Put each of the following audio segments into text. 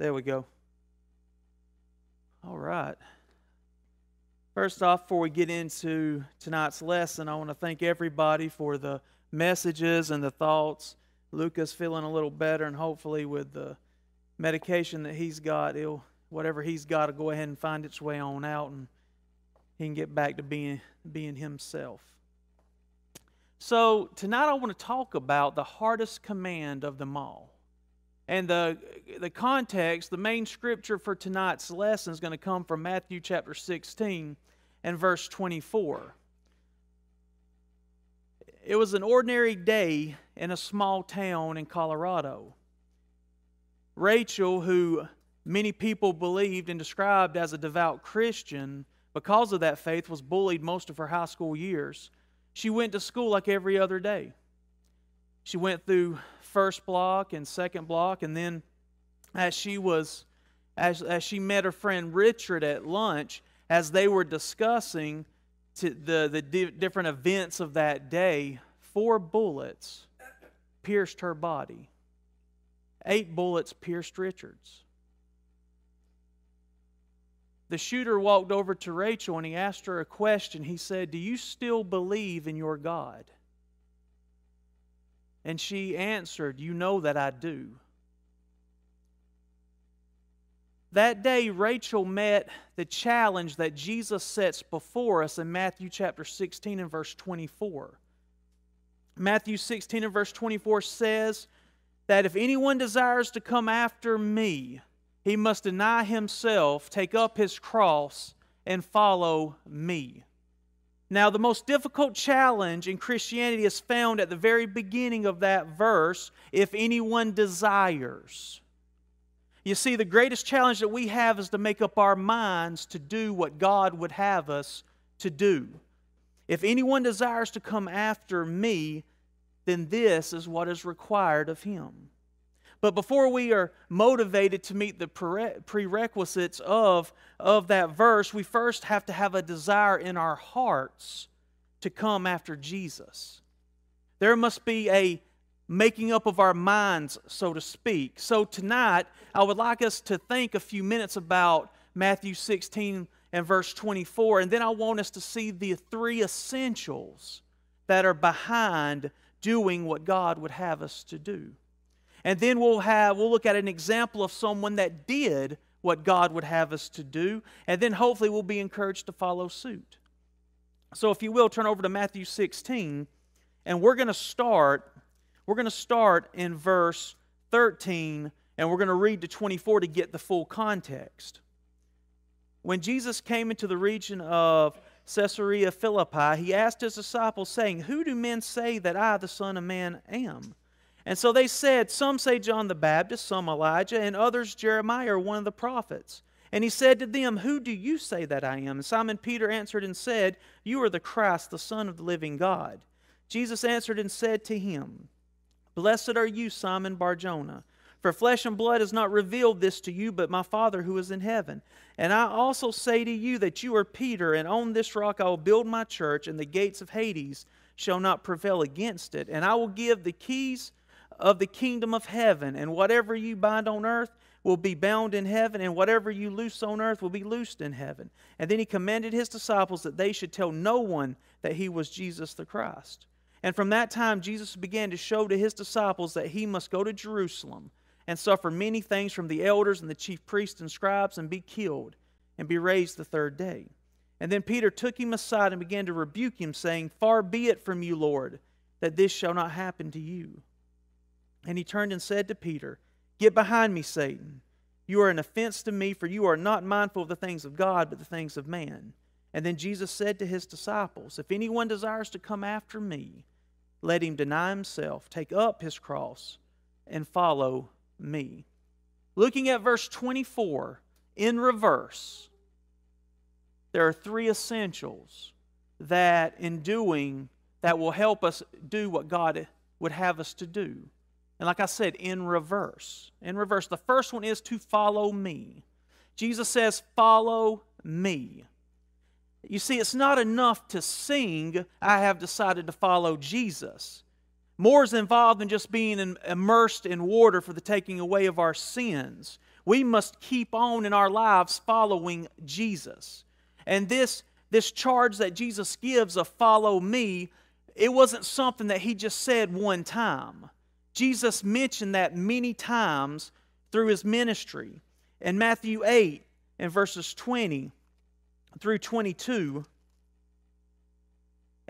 There we go. All right. First off, before we get into tonight's lesson, I want to thank everybody for the messages and the thoughts. Lucas feeling a little better, and hopefully, with the medication that he's got, he'll whatever he's got to go ahead and find its way on out, and he can get back to being being himself. So tonight, I want to talk about the hardest command of them all. And the, the context, the main scripture for tonight's lesson is going to come from Matthew chapter 16 and verse 24. It was an ordinary day in a small town in Colorado. Rachel, who many people believed and described as a devout Christian, because of that faith, was bullied most of her high school years. She went to school like every other day. She went through first block and second block, and then as she was as, as she met her friend Richard at lunch, as they were discussing the, the di- different events of that day, four bullets pierced her body. Eight bullets pierced Richard's. The shooter walked over to Rachel and he asked her a question. He said, Do you still believe in your God? And she answered, You know that I do. That day, Rachel met the challenge that Jesus sets before us in Matthew chapter 16 and verse 24. Matthew 16 and verse 24 says that if anyone desires to come after me, he must deny himself, take up his cross, and follow me. Now, the most difficult challenge in Christianity is found at the very beginning of that verse if anyone desires. You see, the greatest challenge that we have is to make up our minds to do what God would have us to do. If anyone desires to come after me, then this is what is required of him. But before we are motivated to meet the prerequisites of, of that verse, we first have to have a desire in our hearts to come after Jesus. There must be a making up of our minds, so to speak. So tonight, I would like us to think a few minutes about Matthew 16 and verse 24, and then I want us to see the three essentials that are behind doing what God would have us to do. And then we'll have we'll look at an example of someone that did what God would have us to do, and then hopefully we'll be encouraged to follow suit. So if you will turn over to Matthew 16 and we're going to start we're going to start in verse 13 and we're going to read to 24 to get the full context. When Jesus came into the region of Caesarea Philippi, he asked his disciples, saying, Who do men say that I, the Son of Man, am? And so they said, Some say John the Baptist, some Elijah, and others Jeremiah or one of the prophets. And he said to them, Who do you say that I am? And Simon Peter answered and said, You are the Christ, the Son of the living God. Jesus answered and said to him, Blessed are you, Simon Barjona, for flesh and blood has not revealed this to you, but my Father who is in heaven. And I also say to you that you are Peter, and on this rock I will build my church, and the gates of Hades shall not prevail against it. And I will give the keys of the kingdom of heaven. And whatever you bind on earth will be bound in heaven, and whatever you loose on earth will be loosed in heaven. And then he commanded his disciples that they should tell no one that he was Jesus the Christ. And from that time, Jesus began to show to his disciples that he must go to Jerusalem and suffer many things from the elders and the chief priests and scribes and be killed and be raised the third day. And then Peter took him aside and began to rebuke him, saying, Far be it from you, Lord, that this shall not happen to you. And he turned and said to Peter, Get behind me, Satan. You are an offense to me, for you are not mindful of the things of God, but the things of man. And then Jesus said to his disciples, If anyone desires to come after me, let him deny himself, take up his cross, and follow me. Looking at verse 24 in reverse, there are three essentials that in doing that will help us do what God would have us to do. And like I said, in reverse. In reverse. The first one is to follow me. Jesus says, Follow me. You see, it's not enough to sing, I have decided to follow Jesus. More is involved than just being immersed in water for the taking away of our sins. We must keep on in our lives following Jesus. And this, this charge that Jesus gives of follow me, it wasn't something that he just said one time. Jesus mentioned that many times through his ministry. In Matthew 8 and verses 20 through 22,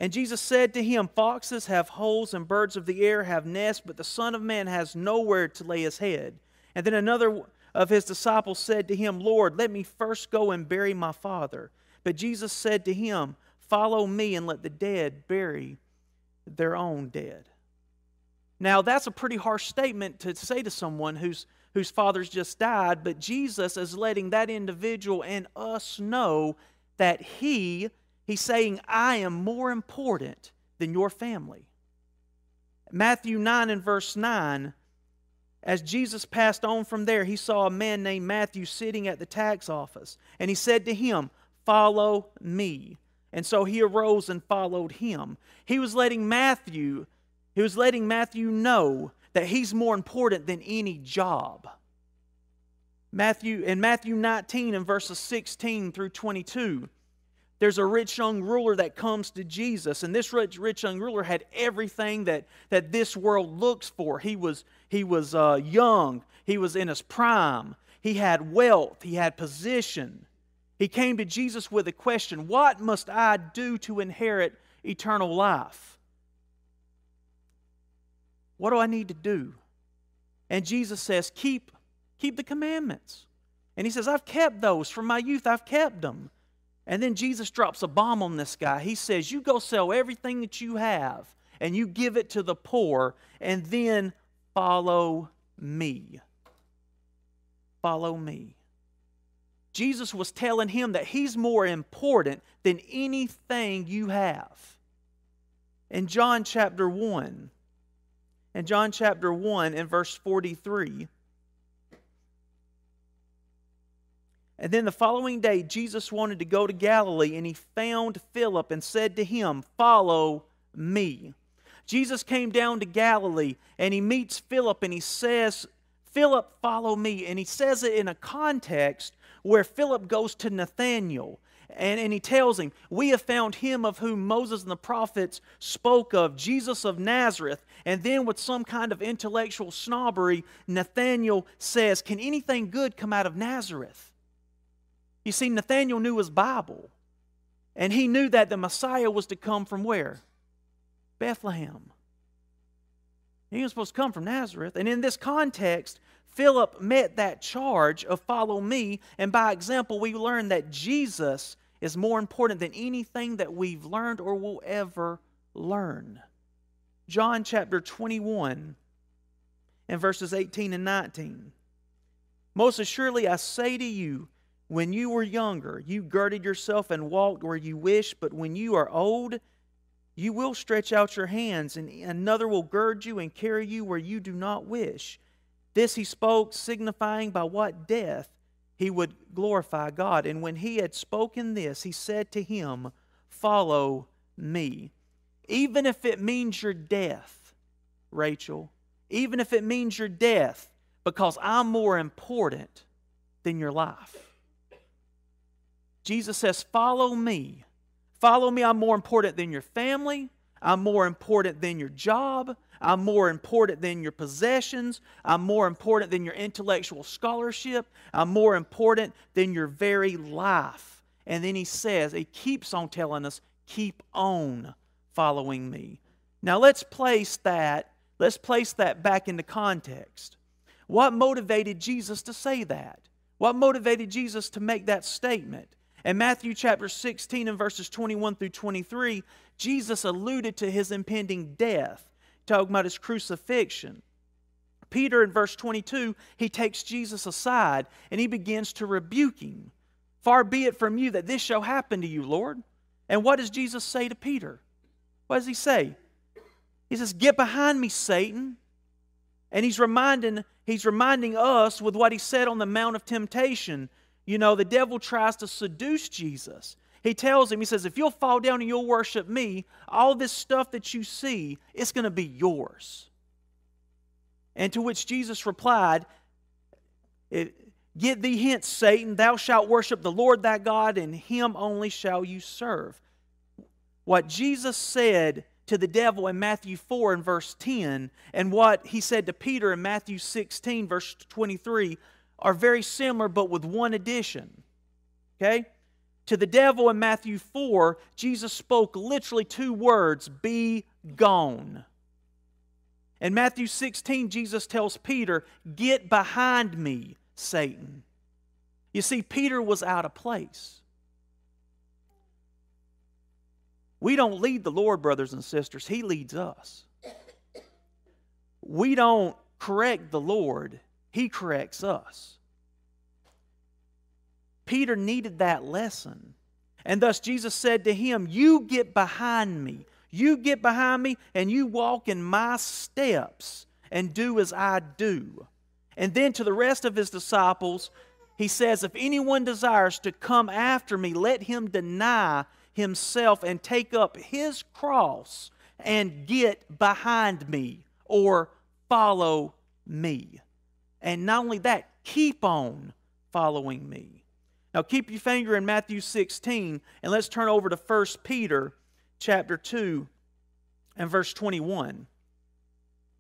and Jesus said to him, Foxes have holes and birds of the air have nests, but the Son of Man has nowhere to lay his head. And then another of his disciples said to him, Lord, let me first go and bury my father. But Jesus said to him, Follow me and let the dead bury their own dead. Now, that's a pretty harsh statement to say to someone whose, whose father's just died, but Jesus is letting that individual and us know that he He's saying, I am more important than your family. Matthew 9 and verse 9, as Jesus passed on from there, he saw a man named Matthew sitting at the tax office. And he said to him, Follow me. And so he arose and followed him. He was letting Matthew, he was letting Matthew know that he's more important than any job. Matthew in Matthew 19 and verses 16 through 22, there's a rich young ruler that comes to Jesus, and this rich, rich young ruler had everything that, that this world looks for. He was, he was uh, young, he was in his prime, he had wealth, he had position. He came to Jesus with a question What must I do to inherit eternal life? What do I need to do? And Jesus says, Keep, keep the commandments. And he says, I've kept those from my youth, I've kept them. And then Jesus drops a bomb on this guy. He says, You go sell everything that you have and you give it to the poor, and then follow me. Follow me. Jesus was telling him that he's more important than anything you have. In John chapter 1, in John chapter 1 and verse 43, And then the following day, Jesus wanted to go to Galilee, and he found Philip and said to him, Follow me. Jesus came down to Galilee, and he meets Philip, and he says, Philip, follow me. And he says it in a context where Philip goes to Nathanael. And, and he tells him, We have found him of whom Moses and the prophets spoke of, Jesus of Nazareth. And then, with some kind of intellectual snobbery, Nathanael says, Can anything good come out of Nazareth? You see, Nathanael knew his Bible, and he knew that the Messiah was to come from where? Bethlehem. He was supposed to come from Nazareth. And in this context, Philip met that charge of follow me. And by example, we learn that Jesus is more important than anything that we've learned or will ever learn. John chapter 21 and verses 18 and 19. Most assuredly, I say to you, when you were younger, you girded yourself and walked where you wished, but when you are old, you will stretch out your hands, and another will gird you and carry you where you do not wish. This he spoke, signifying by what death he would glorify God. And when he had spoken this, he said to him, Follow me. Even if it means your death, Rachel, even if it means your death, because I'm more important than your life. Jesus says, Follow me. Follow me. I'm more important than your family. I'm more important than your job. I'm more important than your possessions. I'm more important than your intellectual scholarship. I'm more important than your very life. And then he says, he keeps on telling us, keep on following me. Now let's place that, let's place that back into context. What motivated Jesus to say that? What motivated Jesus to make that statement? In Matthew chapter 16 and verses 21 through 23, Jesus alluded to his impending death, talking about his crucifixion. Peter, in verse 22, he takes Jesus aside and he begins to rebuke him. Far be it from you that this shall happen to you, Lord. And what does Jesus say to Peter? What does he say? He says, Get behind me, Satan. And he's reminding, he's reminding us with what he said on the Mount of Temptation you know, the devil tries to seduce Jesus. He tells him, he says, if you'll fall down and you'll worship me, all this stuff that you see, it's going to be yours. And to which Jesus replied, Get thee hence, Satan, thou shalt worship the Lord thy God, and him only shall you serve. What Jesus said to the devil in Matthew 4 and verse 10, and what he said to Peter in Matthew 16, verse 23, are very similar, but with one addition. Okay? To the devil in Matthew 4, Jesus spoke literally two words be gone. In Matthew 16, Jesus tells Peter, Get behind me, Satan. You see, Peter was out of place. We don't lead the Lord, brothers and sisters, He leads us. We don't correct the Lord, He corrects us. Peter needed that lesson. And thus Jesus said to him, You get behind me. You get behind me and you walk in my steps and do as I do. And then to the rest of his disciples, he says, If anyone desires to come after me, let him deny himself and take up his cross and get behind me or follow me. And not only that, keep on following me. Now keep your finger in Matthew 16 and let's turn over to 1 Peter chapter 2 and verse 21.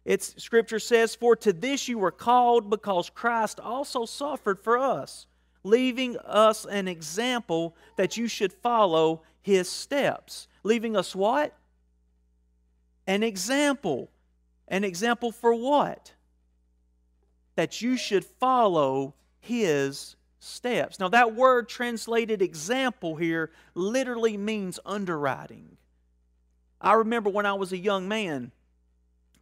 It's scripture says, For to this you were called because Christ also suffered for us, leaving us an example that you should follow his steps. Leaving us what? An example. An example for what? That you should follow his steps. Now, that word translated example here literally means underwriting. I remember when I was a young man,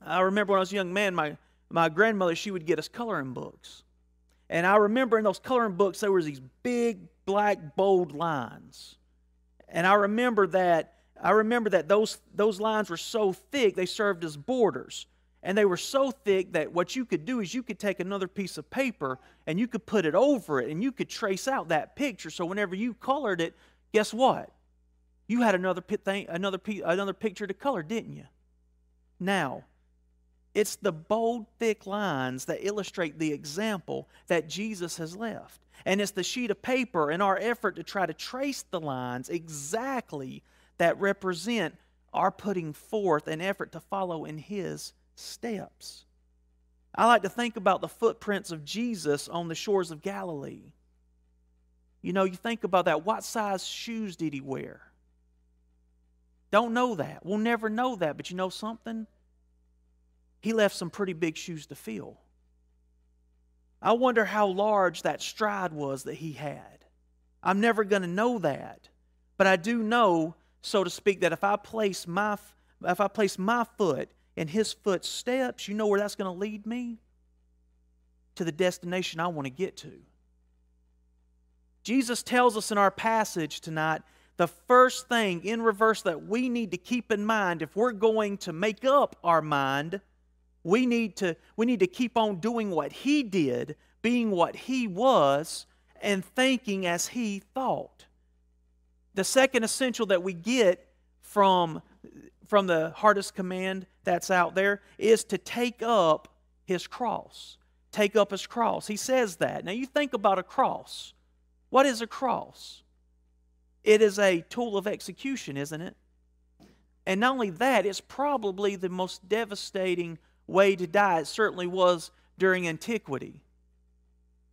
I remember when I was a young man, my, my grandmother, she would get us coloring books. And I remember in those coloring books, there was these big, black, bold lines. And I remember that I remember that those, those lines were so thick, they served as borders. And they were so thick that what you could do is you could take another piece of paper and you could put it over it and you could trace out that picture. So whenever you colored it, guess what? You had another, thing, another, another picture to color, didn't you? Now, it's the bold, thick lines that illustrate the example that Jesus has left. And it's the sheet of paper and our effort to try to trace the lines exactly that represent our putting forth an effort to follow in His steps. I like to think about the footprints of Jesus on the shores of Galilee. You know, you think about that. What size shoes did he wear? Don't know that. We'll never know that. But you know something? He left some pretty big shoes to fill. I wonder how large that stride was that he had. I'm never going to know that. But I do know, so to speak, that if I place my if I place my foot in his footsteps, you know where that's going to lead me? To the destination I want to get to. Jesus tells us in our passage tonight the first thing in reverse that we need to keep in mind if we're going to make up our mind, we need to, we need to keep on doing what he did, being what he was, and thinking as he thought. The second essential that we get from from the hardest command that's out there is to take up his cross. Take up his cross. He says that. Now you think about a cross. What is a cross? It is a tool of execution, isn't it? And not only that, it's probably the most devastating way to die. It certainly was during antiquity.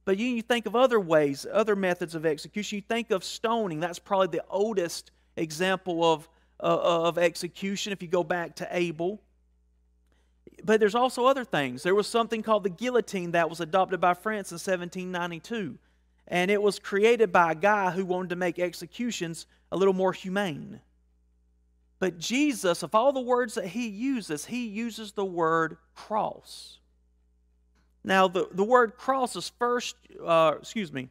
But you, think of other ways, other methods of execution. You think of stoning. That's probably the oldest example of of execution if you go back to Abel. But there's also other things. There was something called the guillotine that was adopted by France in 1792. And it was created by a guy who wanted to make executions a little more humane. But Jesus, of all the words that he uses, he uses the word cross. Now, the, the word cross is first, uh, excuse me,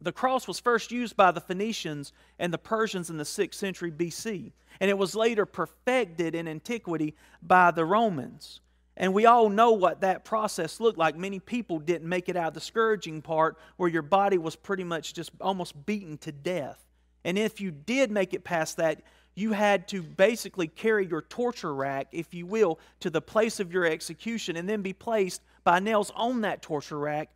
the cross was first used by the Phoenicians and the Persians in the 6th century BC, and it was later perfected in antiquity by the Romans. And we all know what that process looked like. Many people didn't make it out of the scourging part where your body was pretty much just almost beaten to death. And if you did make it past that, you had to basically carry your torture rack, if you will, to the place of your execution and then be placed by nails on that torture rack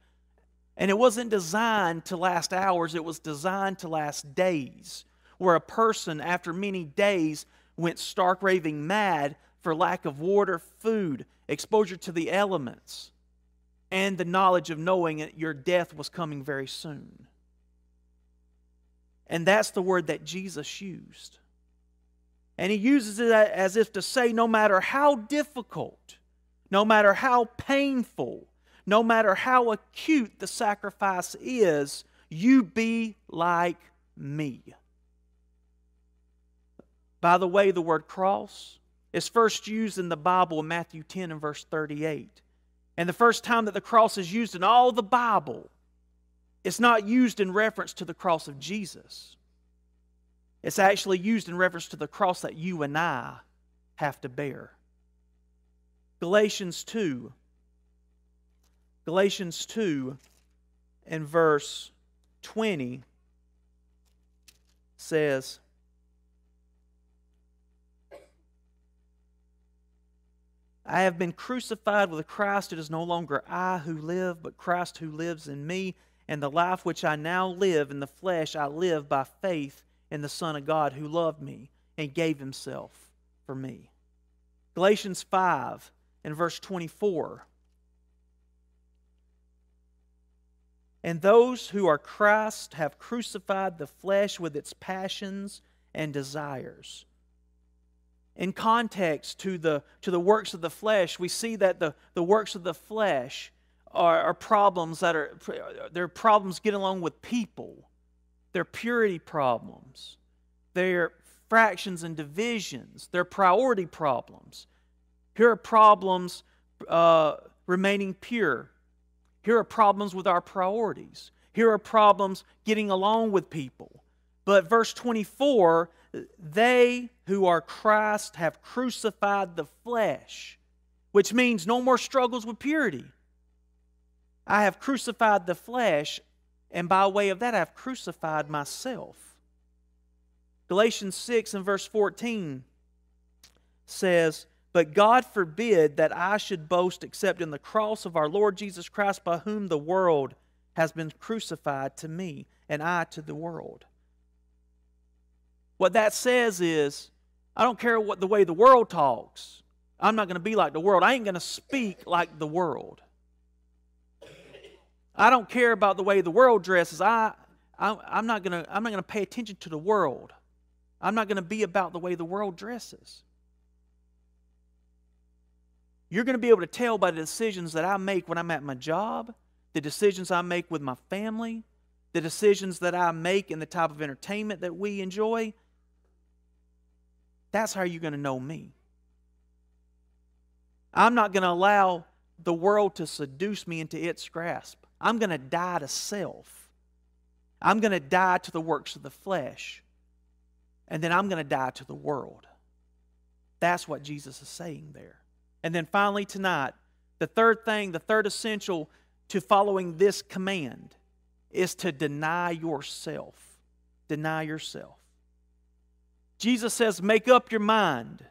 And it wasn't designed to last hours, it was designed to last days, where a person, after many days, went stark raving mad for lack of water, food, exposure to the elements, and the knowledge of knowing that your death was coming very soon. And that's the word that Jesus used. And he uses it as if to say, no matter how difficult, no matter how painful, no matter how acute the sacrifice is, you be like me. By the way, the word cross is first used in the Bible in Matthew 10 and verse 38. And the first time that the cross is used in all the Bible, it's not used in reference to the cross of Jesus. It's actually used in reference to the cross that you and I have to bear. Galatians 2. Galatians 2 and verse 20 says, I have been crucified with Christ. It is no longer I who live, but Christ who lives in me. And the life which I now live in the flesh, I live by faith in the Son of God who loved me and gave himself for me. Galatians 5 and verse 24. And those who are Christ have crucified the flesh with its passions and desires. In context to the, to the works of the flesh, we see that the, the works of the flesh are, are problems that are they're problems getting along with people their purity problems, their fractions and divisions, their priority problems. Here are problems uh, remaining pure. Here are problems with our priorities. Here are problems getting along with people. But verse 24, they who are Christ have crucified the flesh, which means no more struggles with purity. I have crucified the flesh and by way of that I've crucified myself. Galatians 6 and verse 14 says, But God forbid that I should boast except in the cross of our Lord Jesus Christ, by whom the world has been crucified to me, and I to the world. What that says is, I don't care what the way the world talks. I'm not going to be like the world. I ain't going to speak like the world. I don't care about the way the world dresses. I, I I'm not gonna I'm not gonna pay attention to the world. I'm not gonna be about the way the world dresses. You're going to be able to tell by the decisions that I make when I'm at my job, the decisions I make with my family, the decisions that I make in the type of entertainment that we enjoy. That's how you're going to know me. I'm not going to allow the world to seduce me into its grasp. I'm going to die to self. I'm going to die to the works of the flesh. And then I'm going to die to the world. That's what Jesus is saying there. And then finally, tonight, the third thing, the third essential to following this command is to deny yourself. Deny yourself. Jesus says, Make up your mind.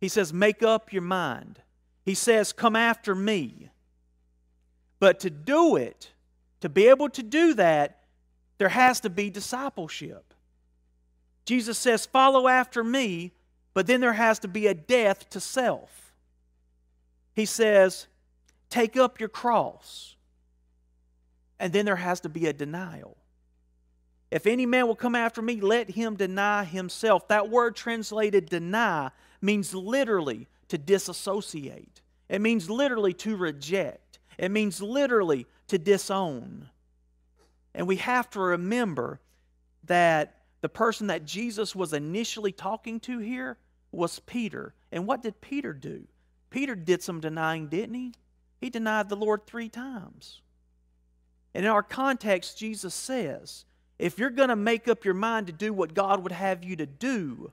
He says, Make up your mind. He says, Come after me. But to do it, to be able to do that, there has to be discipleship. Jesus says, Follow after me, but then there has to be a death to self. He says, Take up your cross, and then there has to be a denial. If any man will come after me, let him deny himself. That word translated deny means literally to disassociate, it means literally to reject. It means literally to disown. And we have to remember that the person that Jesus was initially talking to here was Peter. And what did Peter do? Peter did some denying, didn't he? He denied the Lord three times. And in our context, Jesus says, if you're going to make up your mind to do what God would have you to do,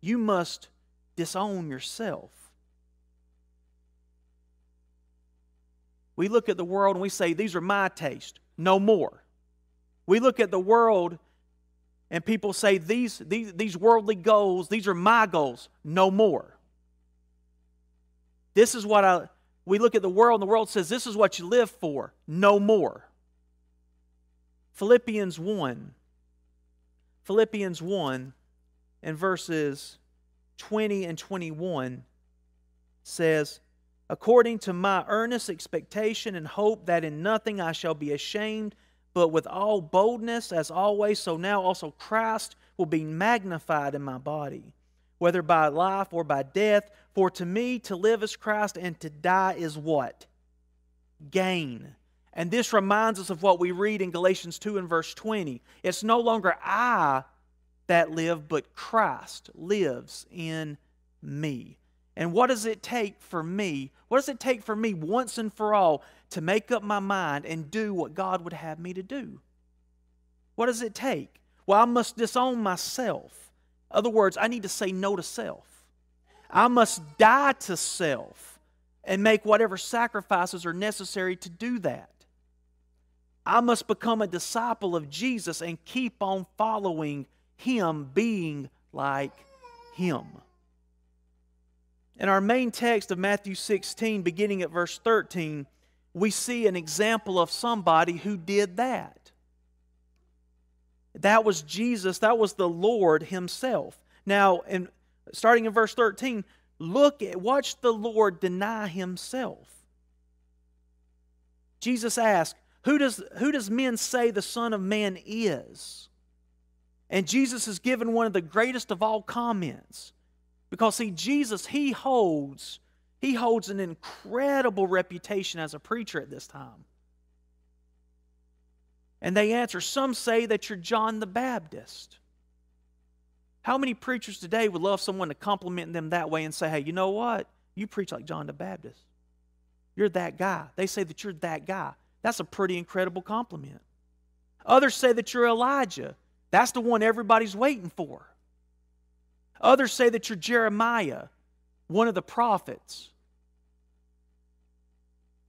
you must disown yourself. We look at the world and we say, These are my taste, no more. We look at the world and people say, These, these, these worldly goals, these are my goals, no more. This is what I, we look at the world and the world says, This is what you live for, no more. Philippians 1. Philippians 1 and verses 20 and 21 says, According to my earnest expectation and hope that in nothing I shall be ashamed, but with all boldness, as always, so now also Christ will be magnified in my body, whether by life or by death. For to me to live is Christ, and to die is what? Gain. And this reminds us of what we read in Galatians 2 and verse 20. It's no longer I that live, but Christ lives in me. And what does it take for me? What does it take for me once and for all to make up my mind and do what God would have me to do? What does it take? Well, I must disown myself. Other words, I need to say no to self. I must die to self and make whatever sacrifices are necessary to do that. I must become a disciple of Jesus and keep on following Him, being like Him. In our main text of Matthew 16, beginning at verse 13, we see an example of somebody who did that. That was Jesus, that was the Lord Himself. Now, in, starting in verse 13, look at, watch the Lord deny Himself. Jesus asked, who does, who does men say the Son of Man is? And Jesus is given one of the greatest of all comments. Because see, Jesus, he holds, he holds an incredible reputation as a preacher at this time. And they answer, some say that you're John the Baptist. How many preachers today would love someone to compliment them that way and say, hey, you know what? You preach like John the Baptist. You're that guy. They say that you're that guy. That's a pretty incredible compliment. Others say that you're Elijah. That's the one everybody's waiting for. Others say that you're Jeremiah, one of the prophets.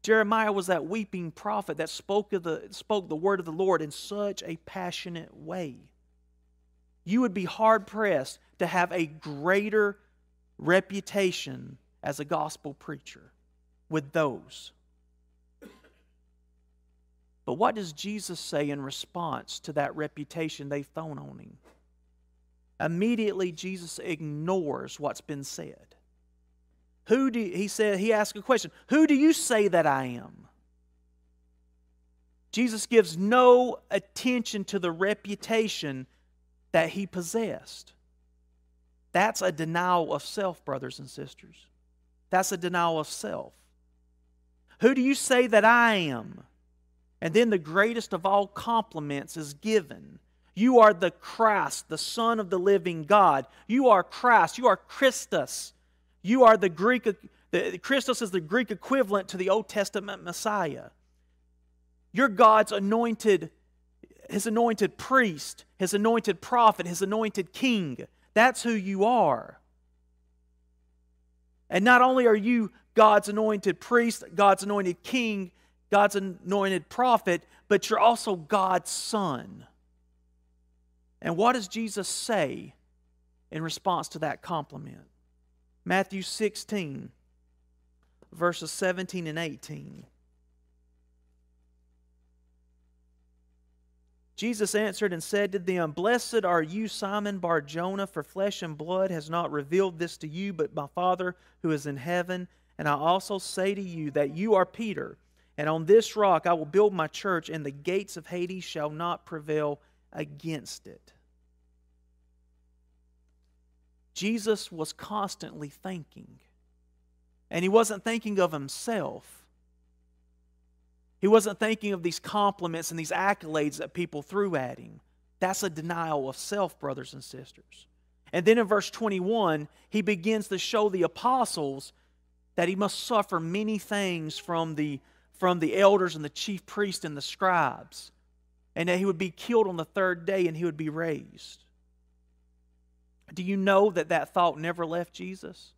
Jeremiah was that weeping prophet that spoke, of the, spoke the word of the Lord in such a passionate way. You would be hard pressed to have a greater reputation as a gospel preacher with those. But what does Jesus say in response to that reputation they've thrown on him? Immediately, Jesus ignores what's been said. Who do he said he asked a question, who do you say that I am? Jesus gives no attention to the reputation that he possessed. That's a denial of self, brothers and sisters. That's a denial of self. Who do you say that I am? And then the greatest of all compliments is given you are the Christ, the Son of the living God. You are Christ. You are Christus. You are the Greek, the, Christus is the Greek equivalent to the Old Testament Messiah. You're God's anointed, his anointed priest, his anointed prophet, his anointed king. That's who you are. And not only are you God's anointed priest, God's anointed king, God's anointed prophet, but you're also God's son. And what does Jesus say in response to that compliment? Matthew 16, verses 17 and 18. Jesus answered and said to them, Blessed are you, Simon Bar Jonah, for flesh and blood has not revealed this to you, but my Father who is in heaven. And I also say to you that you are Peter, and on this rock I will build my church, and the gates of Hades shall not prevail against it. Jesus was constantly thinking. And he wasn't thinking of himself. He wasn't thinking of these compliments and these accolades that people threw at him. That's a denial of self, brothers and sisters. And then in verse 21, he begins to show the apostles that he must suffer many things from the, from the elders and the chief priests and the scribes and that he would be killed on the third day and he would be raised. Do you know that that thought never left Jesus?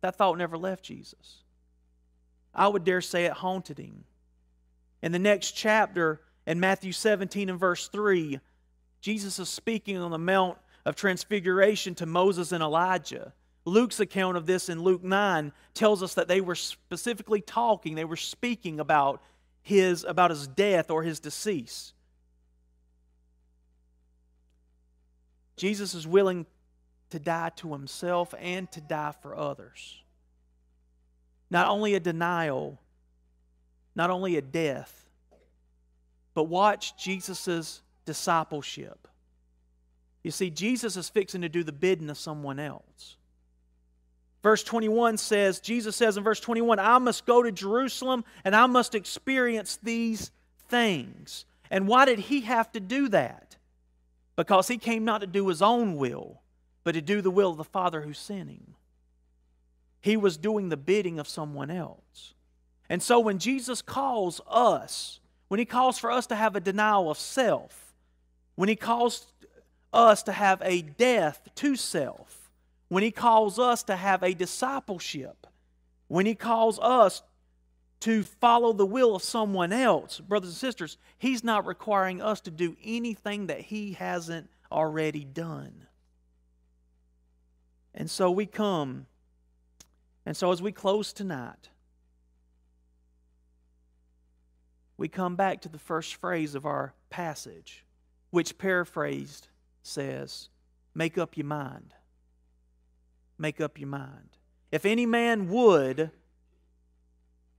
That thought never left Jesus. I would dare say it haunted him. In the next chapter, in Matthew 17 and verse 3, Jesus is speaking on the Mount of Transfiguration to Moses and Elijah. Luke's account of this in Luke 9 tells us that they were specifically talking, they were speaking about his, about his death or his decease. Jesus is willing to die to himself and to die for others. Not only a denial, not only a death, but watch Jesus' discipleship. You see, Jesus is fixing to do the bidding of someone else. Verse 21 says, Jesus says in verse 21, I must go to Jerusalem and I must experience these things. And why did he have to do that? Because he came not to do his own will, but to do the will of the Father who sent him. He was doing the bidding of someone else. And so when Jesus calls us, when he calls for us to have a denial of self, when he calls us to have a death to self, when he calls us to have a discipleship, when he calls us to follow the will of someone else, brothers and sisters, he's not requiring us to do anything that he hasn't already done. And so we come, and so as we close tonight, we come back to the first phrase of our passage, which paraphrased says, Make up your mind. Make up your mind. If any man would,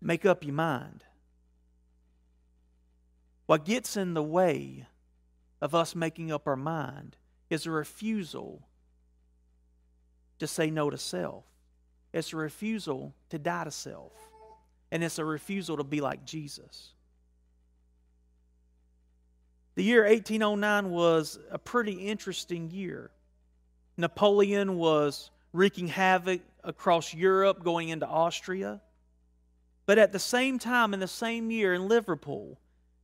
make up your mind. What gets in the way of us making up our mind is a refusal to say no to self. It's a refusal to die to self. And it's a refusal to be like Jesus. The year 1809 was a pretty interesting year. Napoleon was wreaking havoc across Europe, going into Austria. But at the same time, in the same year in Liverpool,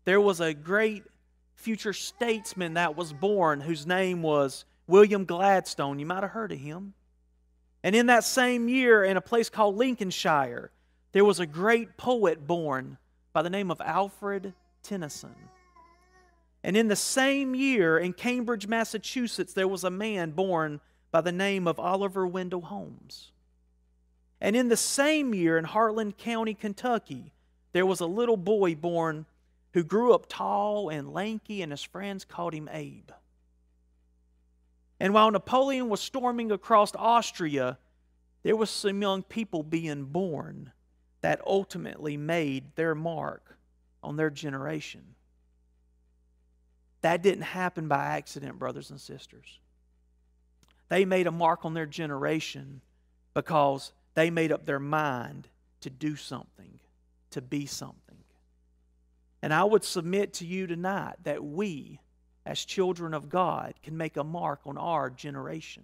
there was a great future statesman that was born whose name was William Gladstone. You might have heard of him. And in that same year, in a place called Lincolnshire, there was a great poet born by the name of Alfred Tennyson. And in the same year, in Cambridge, Massachusetts, there was a man born by the name of Oliver Wendell Holmes. And in the same year, in Harlan County, Kentucky, there was a little boy born who grew up tall and lanky, and his friends called him Abe. And while Napoleon was storming across Austria, there was some young people being born that ultimately made their mark on their generation. That didn't happen by accident, brothers and sisters. They made a mark on their generation because they made up their mind to do something, to be something. And I would submit to you tonight that we, as children of God, can make a mark on our generation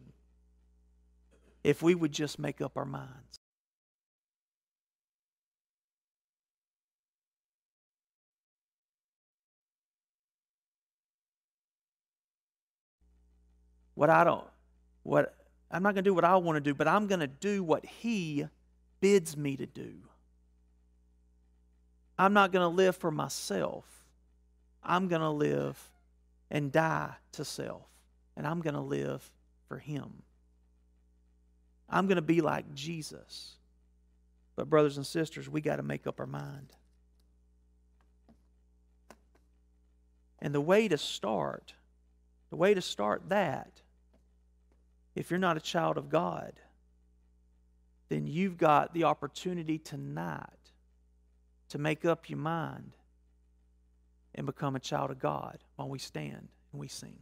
if we would just make up our minds. what I don't, what I'm not going to do what I want to do, but I'm going to do what He bids me to do. I'm not going to live for myself. I'm going to live and die to self, and I'm going to live for Him. I'm going to be like Jesus. But, brothers and sisters, we got to make up our mind. And the way to start, the way to start that if you're not a child of God, then you've got the opportunity tonight to make up your mind and become a child of God while we stand and we sing.